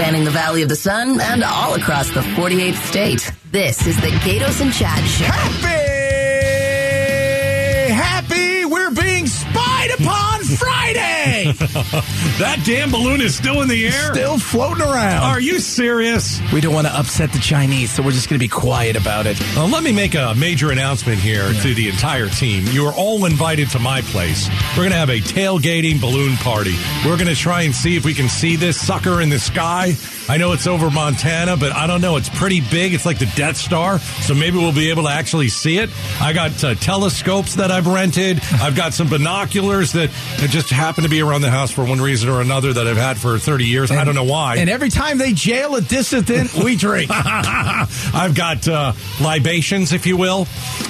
spanning the Valley of the Sun and all across the 48th state. This is the Gaydos and Chad Show. Happy! Happy! We're being spied upon Friday! that damn balloon is still in the air? Still floating around. Are you serious? We don't want to upset the Chinese, so we're just going to be quiet about it. Well, let me make a major announcement here yeah. to the entire team. You are all invited to my place. We're going to have a tailgating balloon party. We're going to try and see if we can see this sucker in the sky. I know it's over Montana, but I don't know. It's pretty big. It's like the Death Star, so maybe we'll be able to actually see it. I got uh, telescopes that I've rented. I've got some binoculars that, that just happen to be around the house for one reason or another that I've had for 30 years. And, I don't know why. And every time they jail a dissident, we drink. I've got uh, libations, if you will.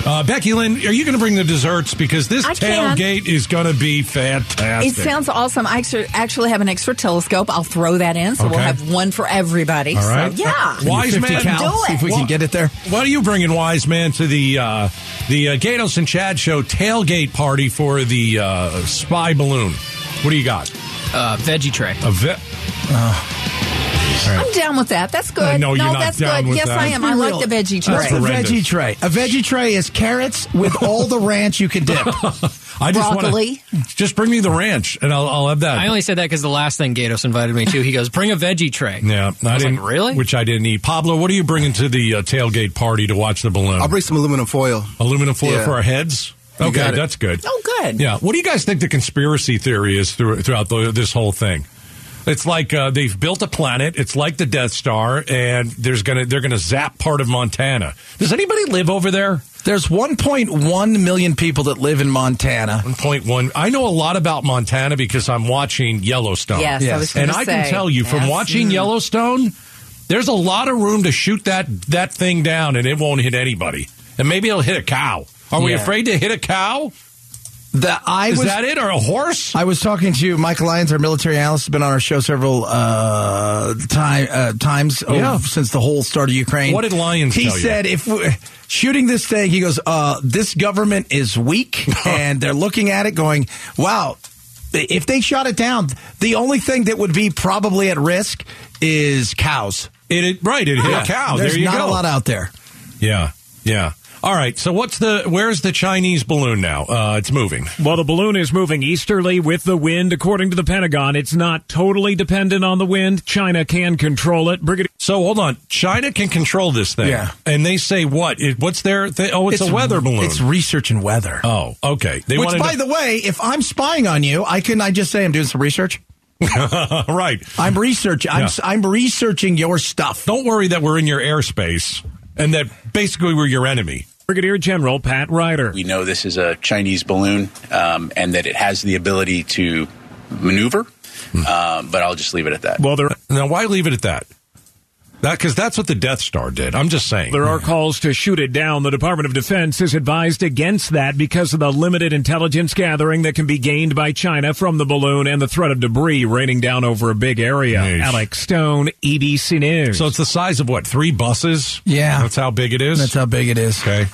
Uh, Becky Lynn, are you going to bring the desserts? Because this I tailgate can. is going to be fantastic. It sounds awesome. I actually have an extra telescope. I'll throw that in, so okay. we'll have one for everybody. All right. So, yeah. Wise man, cal, do it. See if we can get it there. What are you bringing, Wise man, to the uh, the uh, Gaydos and Chad show tailgate party for the uh, spy balloon? What do you got? Uh, veggie tray. A ve- Right. I'm down with that. That's good. Uh, no, no that's good. Yes, that. I am. I like the veggie tray. What's the veggie tray? A veggie tray is carrots with all the ranch you can dip. I just Broccoli. Wanna, just bring me the ranch, and I'll, I'll have that. I only said that because the last thing Gaydos invited me to, he goes, "Bring a veggie tray." Yeah, I, I, didn't like, really, which I didn't eat. Pablo, what are you bringing to the uh, tailgate party to watch the balloon? I'll bring some aluminum foil. Aluminum foil yeah. for our heads. Okay, that's good. Oh, good. Yeah. What do you guys think the conspiracy theory is through, throughout the, this whole thing? It's like uh, they've built a planet. It's like the Death Star, and there's gonna they're gonna zap part of Montana. Does anybody live over there? There's 1.1 million people that live in Montana. 1.1. I know a lot about Montana because I'm watching Yellowstone. Yes, yes. I and I can tell you from yes. watching mm. Yellowstone, there's a lot of room to shoot that that thing down, and it won't hit anybody. And maybe it'll hit a cow. Are we afraid to hit a cow? That I Is was, that it or a horse? I was talking to Michael Lyons, our military analyst, has been on our show several uh, time, uh, times yeah. since the whole start of Ukraine. What did Lyons He said you? if we, shooting this thing, he goes, uh, this government is weak, and they're looking at it going, wow, if they shot it down, the only thing that would be probably at risk is cows. It, it right, it hit yeah. a cow. There's there you not go. a lot out there. Yeah, yeah. All right. So what's the where's the Chinese balloon now? Uh, it's moving. Well, the balloon is moving easterly with the wind. According to the Pentagon, it's not totally dependent on the wind. China can control it. Brigadier. So hold on. China can control this thing. Yeah. And they say what? It, what's their? Th- oh, it's, a weather balloon. It's research and weather. Oh, okay. They Which, by to- the way, if I'm spying on you, I can I just say I'm doing some research. right. I'm researching. I'm, Yeah. I'm researching your stuff. Don't worry that we're in your airspace and that basically we're your enemy. Brigadier General Pat Ryder. We know this is a Chinese balloon um, and that it has the ability to maneuver, um, but I'll just leave it at that. Well, there Now, why leave it at that? That because that's what the Death Star did. I'm just saying. there are calls to shoot it down. The Department of Defense is advised against that because of the limited intelligence gathering that can be gained by China from the balloon and the threat of debris raining down over a big area. Yeesh. Alex Stone, ABC News. So it's the size of what? Three buses? Yeah. That's how big it is. That's how big it is. Okay.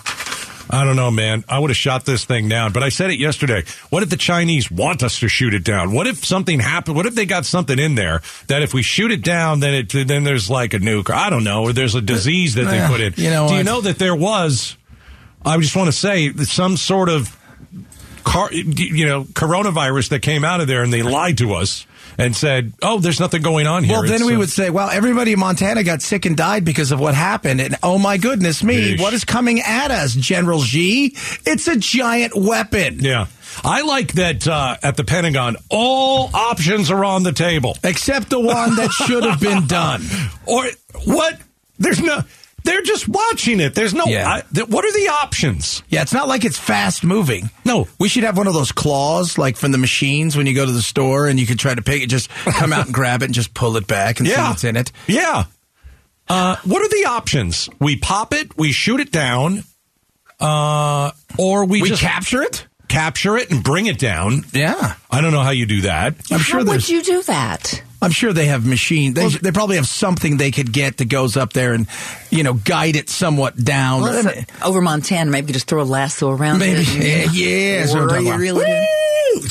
I don't know, man. I would have shot this thing down, but I said it yesterday. What if the Chinese want us to shoot it down? What if something happened? What if they got something in there that if we shoot it down, then it then there's like a nuke, or I don't know, or there's a disease that they put in. you know Do you know that there was? I just want to say some sort of car, you know, coronavirus that came out of there, and they lied to us and said, "Oh, there's nothing going on here." Well, then It's, we uh, would say, well, everybody in Montana got sick and died because of what happened. And oh my goodness me, what is coming at us, General G? It's a giant weapon. Yeah. I like that uh, at the Pentagon, all options are on the table. Except the one that should have been done. Or what? There's no. They're just watching it. There's no. Yeah. I, th- what are the options? Yeah, it's not like it's fast moving. No. We should have one of those claws, like from the machines when you go to the store and you can try to pick it, just come out and grab it and just pull it back and see what's in it. Yeah. Uh, what are the options? We pop it, we shoot it down, uh, or we, We just capture it? capture it and bring it down. Yeah. I don't know how you do that. I'm How sure would you do that? I'm sure they have machine. They, they probably have something they could get that goes up there and, you know, guide it somewhat down. Well, if- over Montana, maybe just throw a lasso around Maybe. it. Yeah, yeah, that's what I'm Or you really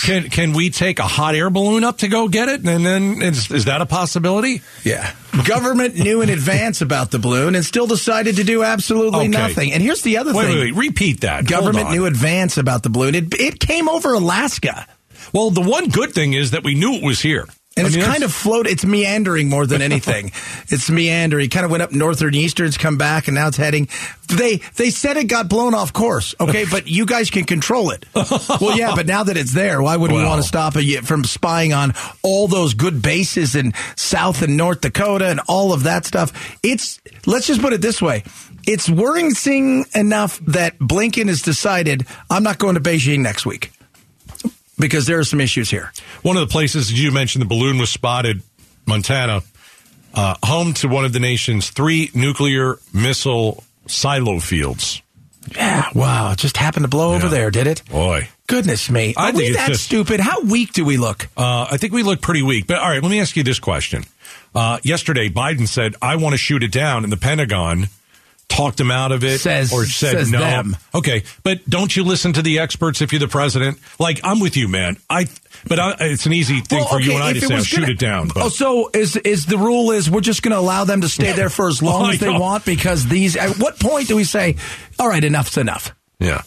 can can we take a hot air balloon up to go get it? And then is, is that a possibility? Yeah. Government knew in advance about the balloon and still decided to do absolutely Okay. nothing. And here's the other Wait, thing. wait, wait. Repeat that. Government on. knew advance about the balloon. It, it came over Alaska. Well, the one good thing is that we knew it was here. And I it's kind of float. It's meandering more than anything. it's meandering. It Kind of went up northern easterns, come back, and now it's heading. They they said it got blown off course. Okay, but you guys can control it. well, yeah, but now that it's there, why would we want to stop it from spying on all those good bases in South and North Dakota and all of that stuff? It's let's just put it this way. It's worrying enough that Blinken has decided I'm not going to Beijing next week because there are some issues here. One of the places you mentioned the balloon was spotted, Montana, uh, home to one of the nation's three nuclear missile silo fields. Yeah, wow. It just happened to blow over there, did it? Boy. Goodness me. I Are think we that just- stupid? How weak do we look? Uh, I think we look pretty weak. But all right, let me ask you this question. Uh, yesterday, Biden said, I want to shoot it down, and the Pentagon talked him out of it Says- or said says no. them. Okay, but don't you listen to the experts if you're the president? Like, I'm with you, man. I, but I, it's an easy thing Well, for you and I to say, was shoot it down. But Oh, so is is the rule is we're just going to allow them to stay there for as long as they want because these? At what point do we say, all right, enough's enough? Yeah.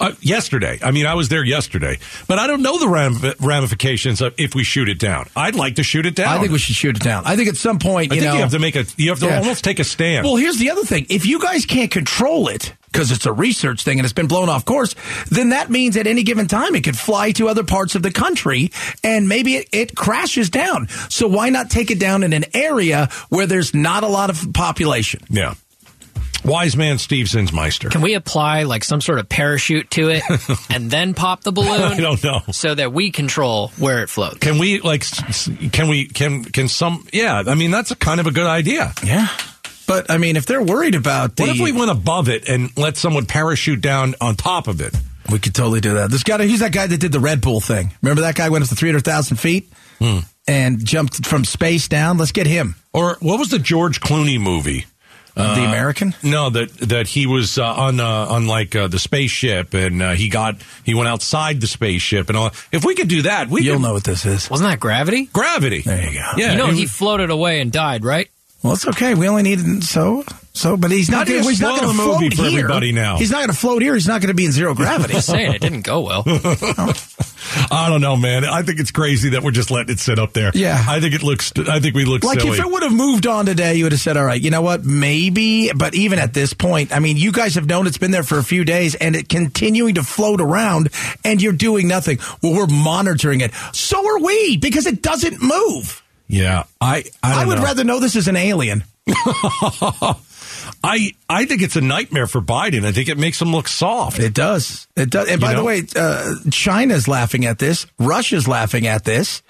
Uh, yesterday. I mean, I was there yesterday, but I don't know the ram- ramifications of if we shoot it down. I'd like to shoot it down. I think we should shoot it down. I think at some point, I you think know, you have to make a. You have to Yeah. almost take a stand. Well, here's the other thing. If you guys can't control it because it's a research thing and it's been blown off course, then that means at any given time it could fly to other parts of the country and maybe it, it crashes down. So why not take it down in an area where there's not a lot of population? yeah. Wise man Steve Zinsmeister. Can we apply like some sort of parachute to it and then pop the balloon? I don't know. So that we control where it floats. Can we like? s- s- Can we? Can can some? Yeah. I mean, that's a kind of a good idea. Yeah. But I mean, if they're worried about the, What if we went above it and let someone parachute down on top of it? we could totally do that. This guy, he's that guy that did the Red Bull thing. Remember that guy went up to three hundred thousand feet hmm. and jumped from space down. Let's get him. Or what was the George Clooney movie? The American. No, that that he was uh, on uh, on like uh, the spaceship, and uh, he got he went outside the spaceship, and all. If we could do that, we You'll could, know what this is. Wasn't that gravity? gravity. There you go. Yeah, You know, it he floated away and died, right? Well, it's okay. We only need so so, but he's not. Gonna, he's not going to a movie float for here. everybody now? He's not going to float here. He's not going to be in zero gravity. Saying it didn't go well. I don't know, man. I think it's crazy that we're just letting it sit up there. Yeah. I think it looks. I think we look like silly. if it would have moved on today, you would have said, "All right, you know what? Maybe." But even at this point, I mean, you guys have known it's been there for a few days, and it continuing to float around, and you're doing nothing. Well, we're monitoring it. So are we because it doesn't move. yeah, I. I, don't I would know. rather know this is an alien. I I think it's a nightmare for Biden. I think it makes him look soft. It does. It does. And by know? the way, uh, China's laughing at this. Russia's laughing at this.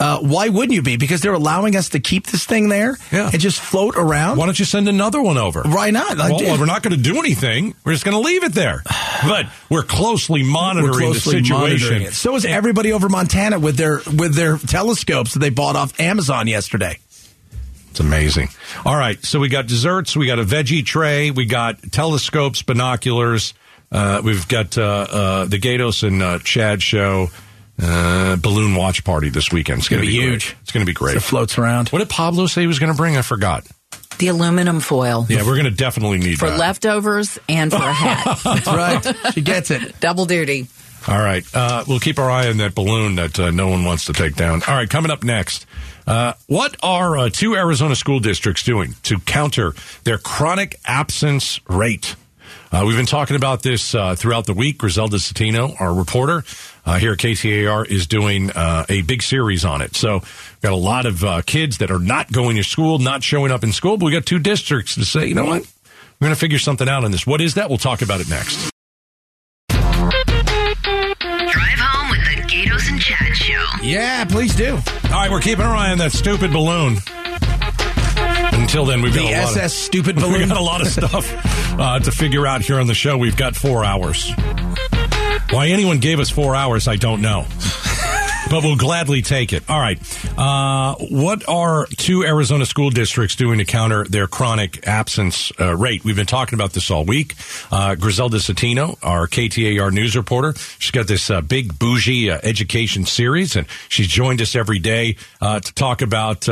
Uh, why wouldn't you be? Because they're allowing us to keep this thing there Yeah. and just float around. Why don't you send another one over? Why not? Well, well, we're not going to do anything. We're just going to leave it there. But we're closely monitoring We're closely the situation. monitoring it. So is everybody over Montana with their with their telescopes that they bought off Amazon yesterday. It's amazing. All right, so we got desserts, we got a veggie tray, we got telescopes, binoculars, uh, we've got uh, uh, the Gaydos and uh, Chad show, uh, balloon watch party this weekend. It's going to gonna be be great. huge. It's going to be great. It floats around. What did Pablo say he was going to bring? I forgot. The aluminum foil Yeah, we're going to definitely need for that. leftovers and for a hat. That's right. She gets it. Double duty. All right. Uh, we'll keep our eye on that balloon that uh, no one wants to take down. All right. Coming up next. Uh, what are uh, two Arizona school districts doing to counter their chronic absence rate? Uh, we've been talking about this uh, throughout the week. Griselda Zetino, our reporter here at KTAR, is doing a big series on it. So, we've got a lot of kids that are not going to school, not showing up in school, but we got two districts to say, you know what? We're going to figure something out on this. What is that? We'll talk about it next. Gaydos and Chad Show. Yeah, please do. All right, we're keeping our eye on that stupid balloon. Until then, we've The got a lot SS stupid of, we balloon. got a lot of stuff uh, to figure out here on the show. We've got four hours. Why anyone gave us four hours, I don't know. But we'll gladly take it. All right. Uh, what are two Arizona school districts doing to counter their chronic absence uh, rate? We've been talking about this all week. Uh, Griselda Zetino, our KTAR news reporter, she's got this uh, big bougie uh, education series, and she's joined us every day uh, to talk about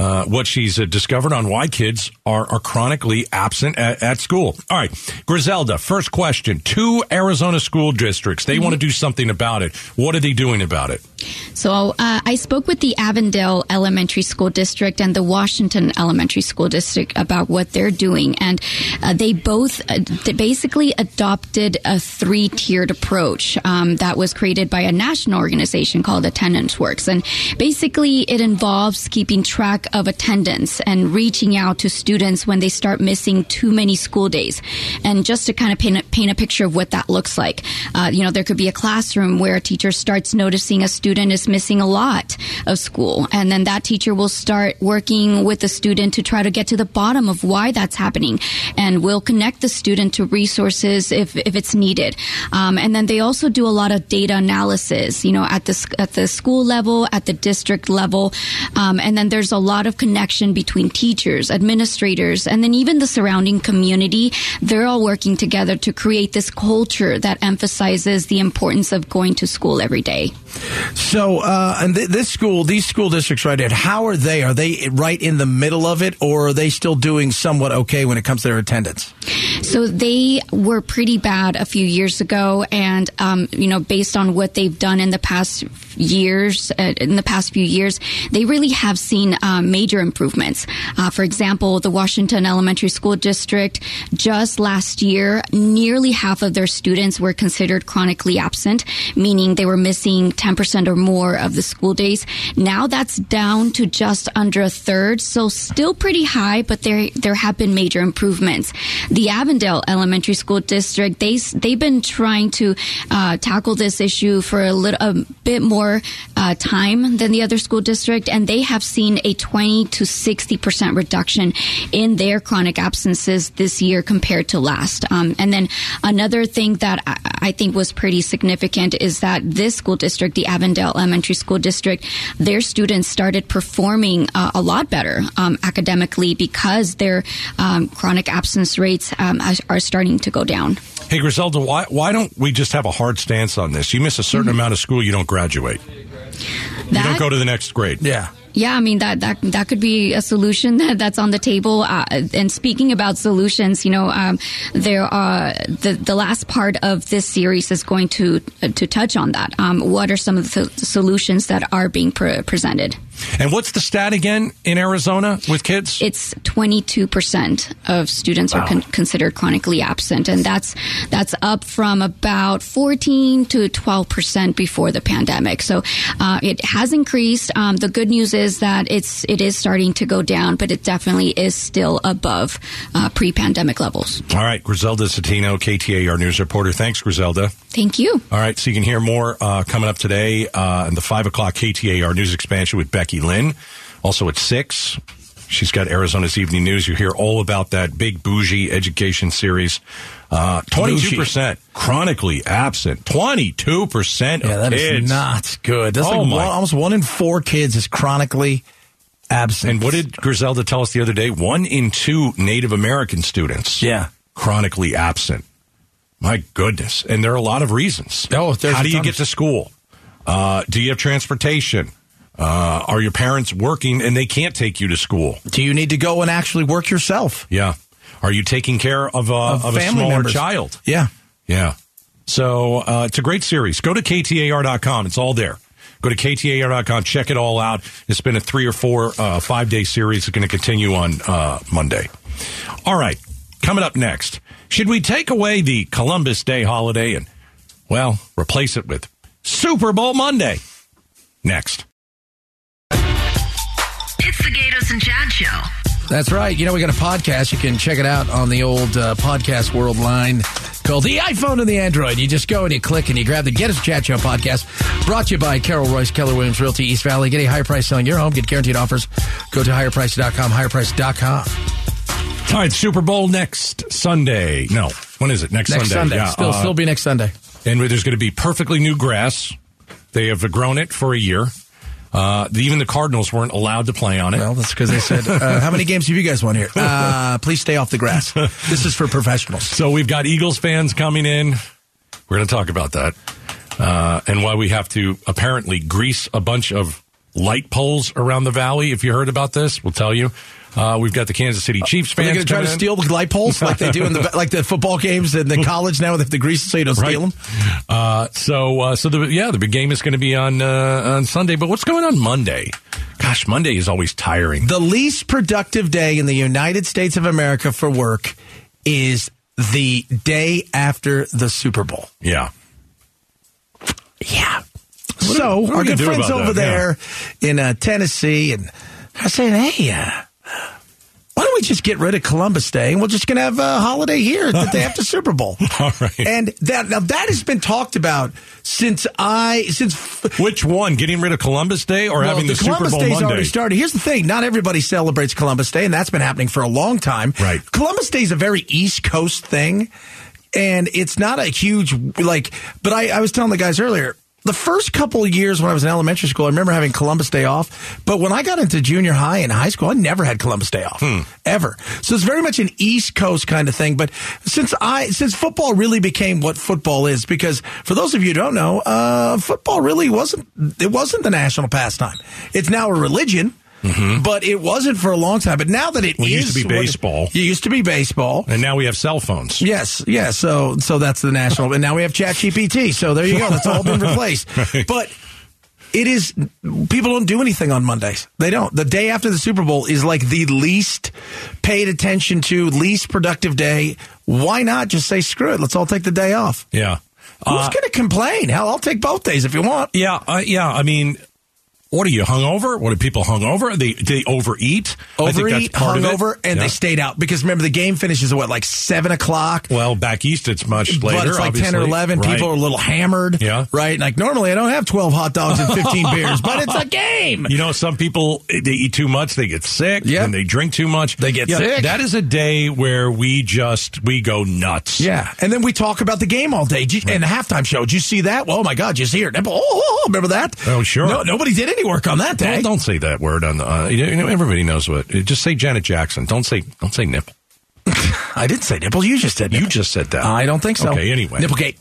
uh, what she's uh, discovered on why kids are, are chronically absent at, at, school. All right, Griselda, first question. Two Arizona school districts, they mm-hmm. want to do something about it. What are they doing about it? So uh, I spoke with the Avondale Elementary School District and the Washington Elementary School District about what they're doing. And uh, they both uh, they basically adopted a three tiered approach um, that was created by a national organization called Attendance Works. And basically, it involves keeping track of attendance and reaching out to students when they start missing too many school days. And just to kind of paint a, paint a picture of what that looks like, uh, you know, there could be a classroom where a teacher starts noticing a student is missing a lot of school. And then that teacher will start working with the student to try to get to the bottom of why that's happening. And will connect the student to resources if, if it's needed. Um, and then they also do a lot of data analysis, you know, at the, at the school level, at the district level. Um, and then there's a lot lot of connection between teachers, administrators, and then even the surrounding community. They're all working together to create this culture that emphasizes the importance of going to school every day. So, uh, and th- this school, these school districts right here, how are they? Are they right in the middle of it, or are they still doing somewhat okay when it comes to their attendance? So they were pretty bad a few years ago, and um, you know, based on what they've done in the past years, uh, in the past few years, they really have seen um, major improvements. Uh, for example, the Washington Elementary School District just last year, nearly half of their students were considered chronically absent, meaning they were missing 10% or more of the school days. Now that's down to just under a third, so still pretty high, but there there have been major improvements. The Avondale Elementary School District they they've been trying to uh, tackle this issue for a little a bit more uh, time than the other school district, and they have seen a 20 20 to 60% reduction in their chronic absences this year compared to last. Um, and then another thing that I, I, think was pretty significant is that this school district, the Avondale Elementary School District, their students started performing uh, a lot better um, academically because their um, chronic absence rates um, are starting to go down. Hey, Griselda, why, why don't we just have a hard stance on this? You miss a certain mm-hmm. amount of school, you don't graduate. That, you don't go to the next grade. Yeah. Yeah, I mean that that that could be a solution that, that's on the table. Uh, and speaking about solutions, you know, um, there are the the last part of this series is going to to touch on that. Um, what are some of the solutions that are being pre- presented? And what's the stat again in Arizona with kids? It's 22% of students wow. are con- considered chronically absent and that's that's up from about 14 to 12% before the pandemic. So uh, it has increased. Um, the good news is that it's it is starting to go down, but it definitely is still above uh, pre-pandemic levels. All right, Griselda Zetino, KTAR news reporter. Thanks, Griselda. Thank you. All right, so you can hear more uh, coming up today uh, in the five o'clock KTAR news expansion with Becky Becky Lynn. Also at 6, she's got Arizona's Evening News. You hear all about that big bougie education series. Uh, 22% chronically absent. 22% yeah, that kids. is not good. That's oh like one, almost one in four kids is chronically absent. And what did Griselda tell us the other day? One in two Native American students. Yeah. Chronically absent. My goodness. And there are a lot of reasons. Oh, How do you get to school? Uh, do you have transportation? Uh, are your parents working and they can't take you to school? Do you need to go and actually work yourself? Yeah. Are you taking care of, uh, of, of a smaller members. child? Yeah. Yeah. So uh, it's a great series. Go to KTAR.com. It's all there. Go to KTAR.com. Check it all out. It's been a three or four, uh, five day series. It's going to continue on uh, Monday. All right. Coming up next. Should we take away the Columbus Day holiday and, well, replace it with Super Bowl Monday? Next. It's the Gaydos and Chad Show. That's right. You know, we got a podcast. You can check it out on the old uh, podcast world line called the iPhone and the Android. You just go and you click and you grab the Get Us Chat Show podcast. Brought to you by Carol Royse, Keller Williams Realty East Valley. Get a higher price selling your home. Get guaranteed offers. Go to higherprice.com, higherprice.com. All right, Super Bowl next Sunday. No, when is it? Next, next Sunday. Sunday. Yeah, still, uh, still be next Sunday. And there's going to be perfectly new grass They have grown it for a year. Uh, even the Cardinals weren't allowed to play on it. Well, that's because they said, uh, "How many games have you guys won here? Uh, please stay off the grass. This is for professionals." So we've got Eagles fans coming in. We're going to talk about that uh, and why we have to apparently grease a bunch of light poles around the valley. If you heard about this, we'll tell you. Uh, we've got the Kansas City Chiefs Are fans going to try to in. steal the light poles like they do in the like the football games in the college now? They have to grease so you don't steal them. Uh, so, uh, so the yeah, the big game is going to be on uh, on Sunday. But what's going on Monday? Gosh, Monday is always tiring. The least productive day in the United States of America for work is the day after the Super Bowl. Yeah, Yeah. So are our good friends over that? there in uh, Tennessee and are saying, "Hey, uh, why don't we just get rid of Columbus Day and we're just going to have a holiday here the day after Super Bowl?" All right. And that now that has been talked about since I since which one? Getting rid of Columbus Day or well, having the, Columbus Super Bowl Day's Monday? already started. Here's the thing: not everybody celebrates Columbus Day, and that's been happening for a long time. Right. Columbus Day is a very East Coast thing, and it's not a huge like. But I, I was telling the guys earlier. The first couple of years when I was in elementary school, I remember having Columbus Day off. But when I got into junior high and high school, I never had Columbus Day off ever. So it's very much an East Coast kind of thing. But since I since football really became what football is, because for those of you who don't know, uh, football really wasn't it wasn't the national pastime. It's now a religion. But it wasn't for a long time. But now that it Well, it used to be baseball. it used to be baseball. and now we have cell phones. Yes, yes. So, so that's the national, and now we have Chat GPT. So there you go. That's all been replaced. Right. But it is people don't do anything on Mondays. They don't. The day after the Super Bowl is like the least paid attention to, least productive day. Why not just say screw it? Let's all take the day off. Yeah. Who's Uh, going to complain? Hell, I'll take both days if you want. yeah, uh, yeah. I mean, what are you hungover? What are people hungover? They they overeat. Overeat, that's part of it. hungover, and Yeah. they stayed out because remember the game finishes at what like seven o'clock. Well, back east it's much later. but it's like 10 or 11. Right. People are a little hammered. Yeah. Right? Like normally I don't have 12 hot dogs and 15 beers, but it's a game. You know, some people they eat too much, they get sick, Yeah. and they drink too much, They get Yeah, sick. That is a day where we just we go nuts. Yeah. And then we talk about the game all day. Did you- And the halftime show. Did you see that? Oh my God. You see it? Oh, oh, oh, remember that? Oh, sure. No, nobody did any work on that day. Don't, don't say that word on the. Uh, you know, everybody knows what. Just say Janet Jackson. Don't say don't say nipple. I didn't say nipple. You just said Nipple. You just said that. I don't think so. Okay. Anyway, Nipplegate.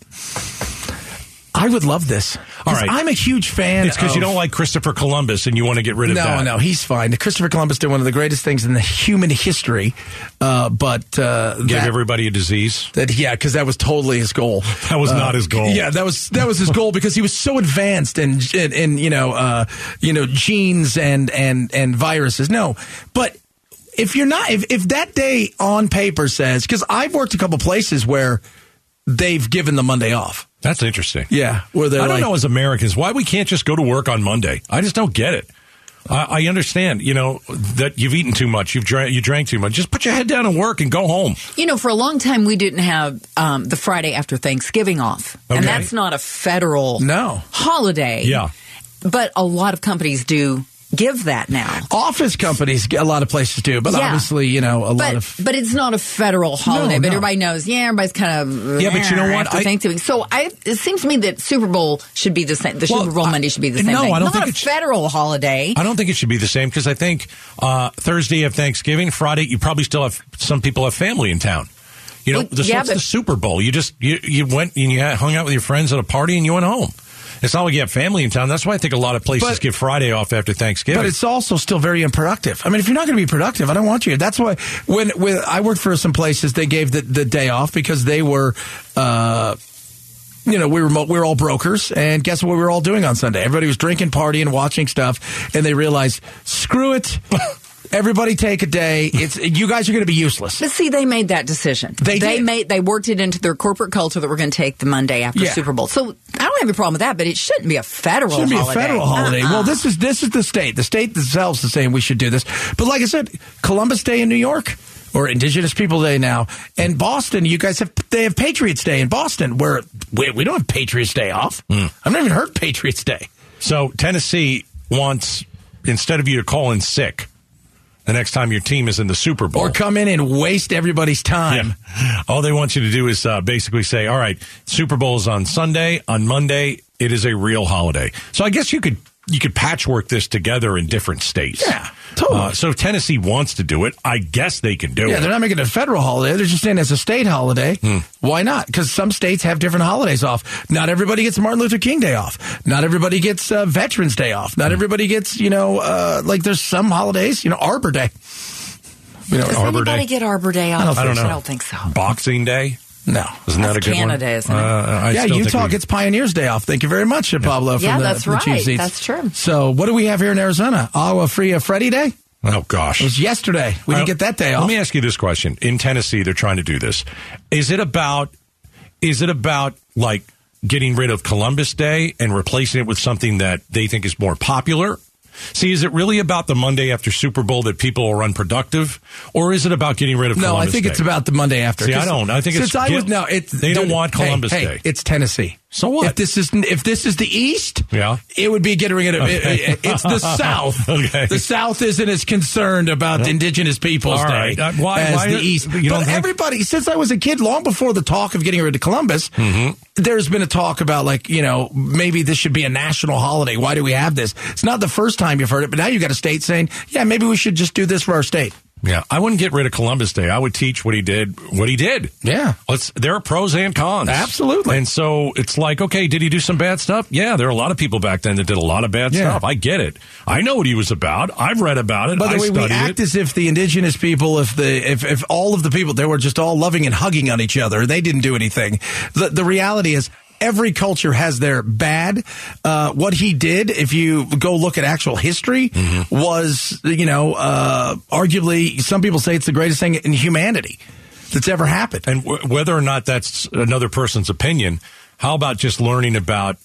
I would love this. All right. I'm a huge fan. It's because you don't like Christopher Columbus and you want to get rid of him. No, that. no, he's fine. Christopher Columbus did one of the greatest things in the human history, uh, but uh, Give that- everybody a disease. That yeah, because that was totally his goal. That was not his goal. Yeah, that was that was his goal because he was so advanced in in, in you know uh, you know genes and and and viruses. No, but if you're not if if that day on paper says because I've worked a couple places where they've given the Monday off. That's interesting. Yeah, where they're I don't like, know as Americans why we can't just go to work on Monday. I just don't get it. I, I understand, you know, that you've eaten too much, you've drank, you drank too much. Just put your head down and work and go home. You know, for a long time, we didn't have um, the Friday after Thanksgiving off. Okay. And that's not a federal No. holiday. Yeah. But a lot of companies do give that now. office companies. A lot of places do, but Yeah. obviously you know a lot But, of but it's not a federal holiday. No, but no. everybody knows, yeah, everybody's kind of Yeah, but you know what? I- Thanksgiving. So I, it seems to me that Super Bowl should be the same. The Well, Super Bowl I- Monday should be the same. no, thing. I don't not think a it's- federal holiday. I don't think it should be the same because I think uh, Thursday you have Thanksgiving, Friday you probably still have some people have family in town. You know, Well, this yeah, what's the Super Bowl. You just you you went and you hung out with your friends at a party and you went home. It's not like you have family in town. That's why I think a lot of places But- give Friday off after Thanksgiving. But it's also still very unproductive. I mean, if you're not going to be productive, I don't want you. That's why when when I worked for some places, they gave the, the day off because they were. Uh, you know, we were we were all brokers, and guess what we were all doing on Sunday? Everybody was drinking, partying, watching stuff, and they realized, screw it, everybody take a day. It's you guys are going to be useless. But see, they made that decision. They did. made they worked it into their corporate culture that we're going to take the Monday after Yeah. Super Bowl. So I don't have a problem with that, but it shouldn't be a federal. shouldn't be a holiday. federal holiday. Uh-uh. Well, this is this is the state. The state themselves is saying we should do this. But like I said, Columbus Day in New York or Indigenous People Day now, and Boston, you guys have they have Patriots Day in Boston, where we, we don't have Patriots Day off. Hmm. I've never even heard Patriots Day. So Tennessee wants instead of you to call in sick the next time your team is in the Super Bowl. Or come in and waste everybody's time. Yeah. All they want you to do is uh, basically say, all right, Super Bowl is on Sunday. On Monday, It is a real holiday. So I guess you could you could patchwork this together in different states. Yeah, totally. Uh, so if Tennessee wants to do it, I guess they can do Yeah, it. Yeah, they're not making it a federal holiday. They're just saying as a state holiday. Why not? Because some states have different holidays off. Not everybody gets Martin Luther King Day off. Not everybody gets uh, Veterans Day off. Not everybody gets, you know, uh, like there's some holidays, you know, Arbor Day. You know, Does Arbor anybody Day? get Arbor Day off? I don't I don't know. I don't think so. Boxing Day. No. Isn't that That's a good Canada, one? isn't it? Uh, yeah, still think Utah gets Pioneers Day off. Thank you very much, Pablo. From Yeah, the, that's the right. Seats. That's true. So, what do we have here in Arizona? Agua Fria Freddy Day? Oh gosh. It was yesterday. We didn't Uh, get that day off. Let me ask you this question: In Tennessee, they're trying to do this. Is it about? Is it about like getting rid of Columbus Day and replacing it with something that they think is more popular? See, is it really about the Monday after Super Bowl that people are unproductive, or is it about getting rid of? Columbus Day? No, Columbus I think Day? it's about the Monday after. See, I don't. I think since it's I was no, it's they don't want Columbus hey, Day. It's Tennessee. So what? If this is if this is the East, Yeah. it would be getting rid of. It, it- it's the South. Okay. The South isn't as concerned about Indigenous Peoples All Day right. Uh, why- as why- the East. you but think- everybody, since I was a kid, long before the talk of getting rid of Columbus, Mm-hmm. there's been a talk about like you know maybe this should be a national holiday. Why do we have this? It's not the first time you've heard it, but now you've got a state saying, yeah, maybe we should just do this for our state. Yeah, I wouldn't get rid of Columbus Day. I would teach what he did. What he did. Yeah. Let's. There are pros and cons. Absolutely. And so it's like, okay, did he do some bad stuff? Yeah, there are a lot of people back then that did a lot of bad Yeah. stuff. I get it. I know what he was about. I've read about it. By the I way, we act it. as if the indigenous people, if the if, if all of the people, they were just all loving and hugging on each other. They didn't do anything. The the reality is. Every culture has their bad. Uh, what he did, if you go look at actual history, Mm-hmm. was you know uh, arguably some people say it's the greatest thing in humanity that's ever happened. and w- whether or not that's another person's opinion, how about just learning about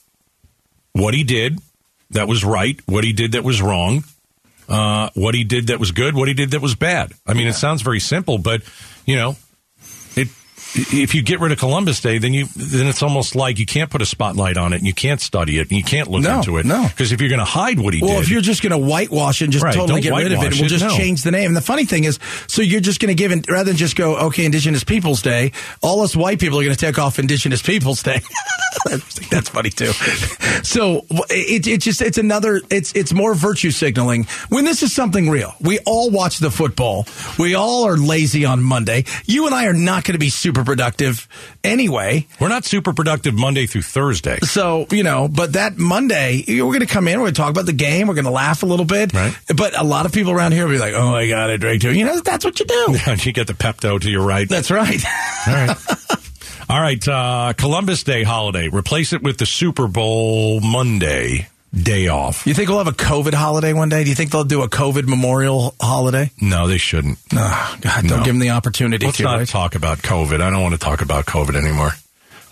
what he did that was right, what he did that was wrong, uh, what he did that was good, what he did that was bad. I mean, it sounds very simple, but you know. If you get rid of Columbus Day, then you then it's almost like you can't put a spotlight on it, and you can't study it, and you can't look No, into it. no. because if you're going to hide what he Well, did, if you're just going to whitewash it and just Right, totally get rid of it, whitewash we'll just no. change the name. And the funny thing is, so you're just going to give, in, rather than just go, okay, Indigenous Peoples Day, all us white people are going to take off Indigenous Peoples Day. That's funny too. So it, it just, it's another, it's, it's more virtue signaling when this is something real. We all watch the football. We all are lazy on Monday. You and I are not going to be super productive anyway. we're not super productive Monday through Thursday. So, you know, but that Monday, we're going to come in, we're going to talk about the game, we're going to laugh a little bit. Right. But a lot of people around here will be like, oh my God, I drank too. You know, that's what you do. you get the Pepto to your right. That's right. All right. All right. Uh, Columbus Day holiday. Replace it with the Super Bowl Monday day off. You think we'll have a COVID holiday one day? Do you think they'll do a COVID memorial holiday? No, they shouldn't. Oh, God, don't No. give them the opportunity Let's to, not right? talk about COVID. I don't want to talk about COVID anymore.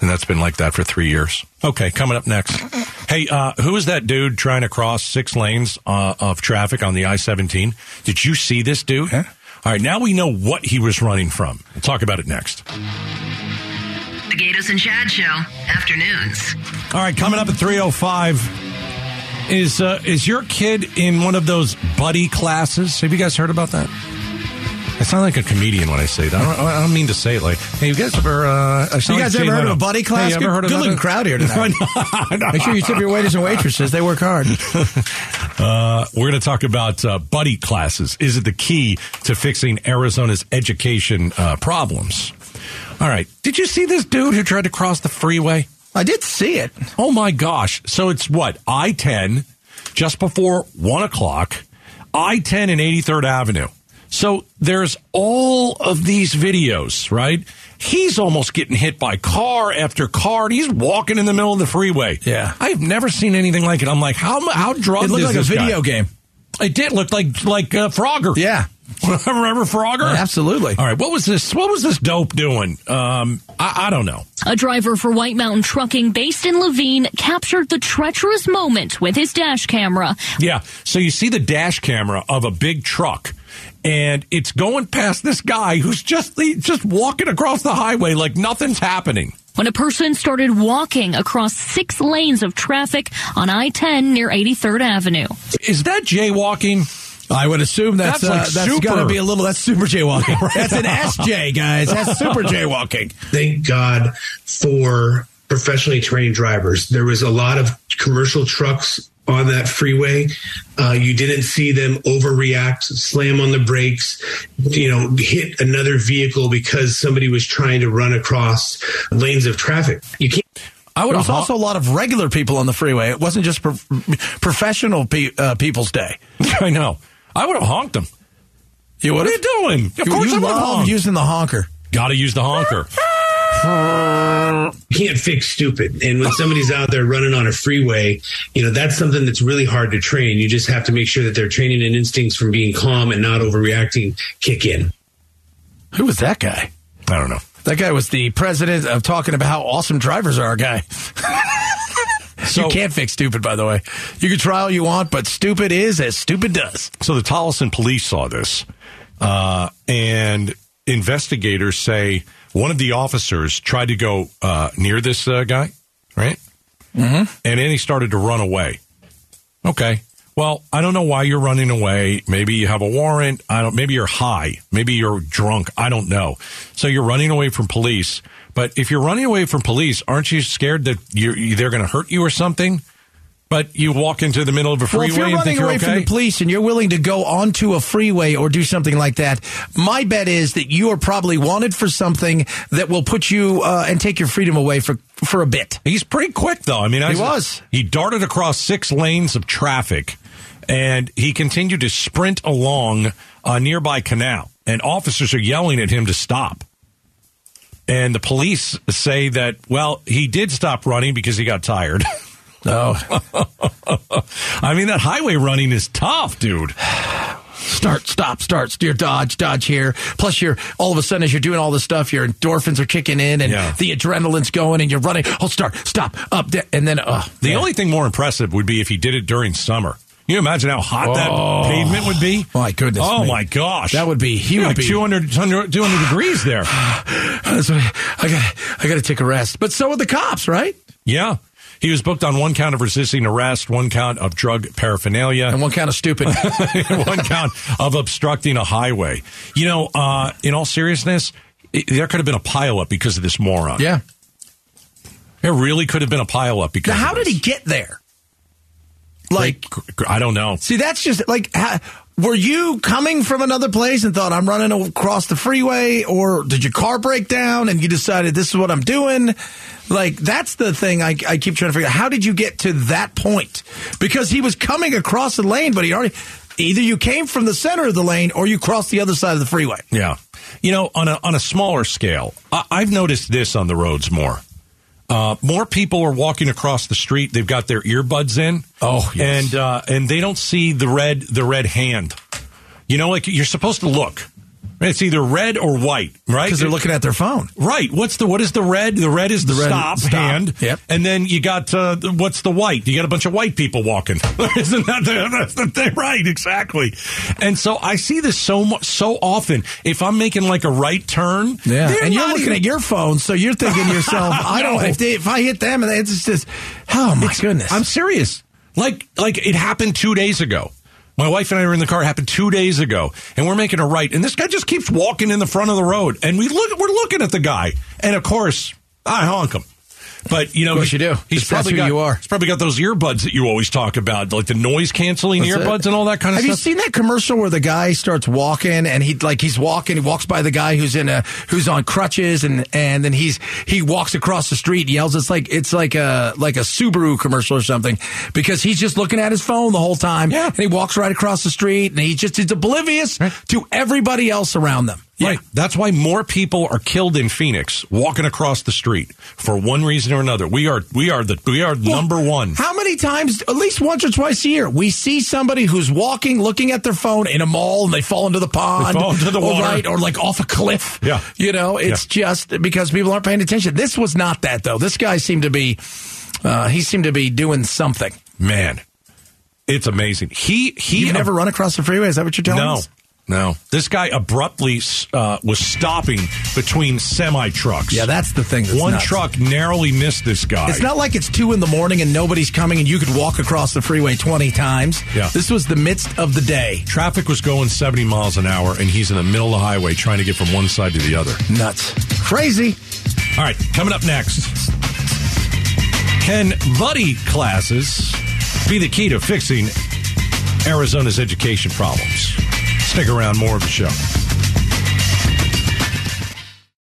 And that's been like that for three years. Okay, coming up next. Hey, uh, who is that dude trying to cross six lanes uh, of traffic on the I 17? Did you see this dude? Yeah. All right, now we know what he was running from. We'll talk about it next. The Gaydos and Chad Show, afternoons. All right, coming up at 305 is uh, is your kid in one of those buddy classes? Have you guys heard about that? I sound like a comedian when I say that. I don't, I don't mean to say it like, hey, you guys ever? Uh, I You guys like ever heard of a buddy class? Hey, you ever good heard of good looking crowd here tonight. Make sure you tip your waiters and waitresses. They work hard. Uh, we're going to talk about uh, buddy classes. Is it the key to fixing Arizona's education uh, problems? All right. Did you see this dude who tried to cross the freeway? I did see it. Oh my gosh. So it's what? I 10, just before 1 o'clock, I 10 and 83rd Avenue. So there's all of these videos, right? He's almost getting hit by car after car. And he's walking in the middle of the freeway. Yeah. I've never seen anything like it. I'm like, how how drugged It looked like a this guy? video game. It did look like like uh, Frogger. Yeah. Remember Frogger? Absolutely. All right. What was this? What was this dope doing? Um, I, I don't know. A driver for White Mountain Trucking based in Laveen captured the treacherous moment with his dash camera. Yeah. So you see the dash camera of a big truck, and it's going past this guy who's just he's just walking across the highway like nothing's happening. When a person started walking across six lanes of traffic on I 10 near 83rd Avenue. Is that jaywalking? I would assume that's That's like uh, that's super. got to be a little that's super jaywalking. That's an SJ, guys. That's super jaywalking. thank God for professionally trained drivers. There was a lot of commercial trucks on that freeway. Uh, you didn't see them overreact, slam on the brakes, you know, hit another vehicle because somebody was trying to run across lanes of traffic. You can't. I would there was also a lot of regular people on the freeway. It wasn't just pro- professional pe- uh, people's day. I know. I would have honked them. You what are you doing? Of you, course you I love using the honker. Got to use the honker. You can't fix stupid. And when somebody's out there running on a freeway, you know, that's something that's really hard to train. You just have to make sure that their training and instincts from being calm and not overreacting kick in. Who was that guy? I don't know. That guy was the president of talking about how awesome drivers are, guy. So, you can't fix stupid, by the way. You can try all you want, but stupid is as stupid does. So the Tolleson police saw this, uh, and investigators say one of the officers tried to go uh, near this uh, guy, right? Mm-hmm. And then he started to run away. Okay. Well, I don't know why you're running away. Maybe you have a warrant. I don't. Maybe you're high. Maybe you're drunk. I don't know. So you're running away from police. But if you're running away from police, aren't you scared that you're, they're going to hurt you or something? But you walk into the middle of a freeway well, if you're and running think you're away okay? from the police and you're willing to go onto a freeway or do something like that, my bet is that you are probably wanted for something that will put you uh, and take your freedom away for for a bit. He's pretty quick though. I mean, I he was. He darted across six lanes of traffic, and he continued to sprint along a nearby canal. And officers are yelling at him to stop. And the police say that well, he did stop running because he got tired. No. I mean, that highway running is tough, dude. Start, stop, start, steer, dodge, dodge here. Plus, you're all of a sudden as you're doing all this stuff, your endorphins are kicking in and Yeah. the adrenaline's going, and you're running. Oh, start, stop, up, and then uh, The only thing more impressive would be if he did it during summer. Can you imagine how hot Oh. that pavement would be? My goodness Oh me. my gosh. That would be- he would like be- 200, 200 200 degrees there. That's what I, I got. I got to take a rest. But so would the cops, right? Yeah. He was booked on one count of resisting arrest, one count of drug paraphernalia, And one count of stupid. one count of obstructing a highway. You know, uh, in all seriousness, it, there could have been a pileup because of this moron. yeah. There really could have been a pileup because. Now, how did he get there? Like, I don't know. see, that's just like. Ha, were you coming from another place and thought I'm running across the freeway, or did your car break down and you decided this is what I'm doing? Like that's the thing I, I keep trying to figure out. How did you get to that point? Because he was coming across the lane, but he already either you came from the center of the lane or you crossed the other side of the freeway. Yeah. You know, on a on a smaller scale, I, I've noticed this on the roads more. Uh, more people are walking across the street. They've got their earbuds in. Oh, yes. and uh, and they don't see the red the red hand. You know, like you're supposed to look. It's either red or white, right? Because they're looking at their phone. Right. What's the what is the red? The red is the, red- stop, stop. hand. Yep. And then you got uh, what's the white? You got a bunch of white people walking. Isn't that the, that's the thing? Right. Exactly. And so I see this so much so often. If I'm making like a right turn, Yeah, and you're looking even- at your phone, so you're thinking to yourself, "I don't. No. If, they, if I hit them, and it's just, oh my goodness." I'm serious. Like like it happened two days ago. My wife and I were in the car. Happened two days ago, and we're making a right, and this guy just keeps walking in the front of the road, and we look. We're looking at the guy, and of course, I honk him. But you know, Of course he- you do. He's probably who got, you are. He's probably got those earbuds that you always talk about, like the noise canceling earbuds it. and all that kind of stuff. Have you seen that commercial where the guy starts walking and he like he's walking, he walks by the guy who's in a who's on crutches and and then he's he walks across the street, yells. It's like it's like a like a Subaru commercial or something because he's just looking at his phone the whole time. Yeah. and he walks right across the street and he just is oblivious to everybody else around them. Right. That's why more people are killed in Phoenix walking across the street for one reason or another. We are we are the we are number one. How many times, at least once or twice a year, we see somebody who's walking, looking at their phone in a mall, and they fall into the pond, fall into the or, water. right, or like off a cliff. Yeah. you know, it's just because people aren't paying attention. This was not that though. This guy seemed to be, uh, he seemed to be doing something. Man, it's amazing. He he You never run across the freeway? Is that what you're telling No, us? No. This guy abruptly uh, was stopping between semi trucks. Yeah, that's the thing. That's One nuts. truck narrowly missed this guy. It's not like it's two in the morning and nobody's coming and you could walk across the freeway 20 times. Yeah. This was the midst of the day. Traffic was going 70 miles an hour, and he's in the middle of the highway trying to get from one side to the other. Nuts. Crazy. All right, coming up next. Can buddy classes be the key to fixing Arizona's education problems? Stick around, more of the show.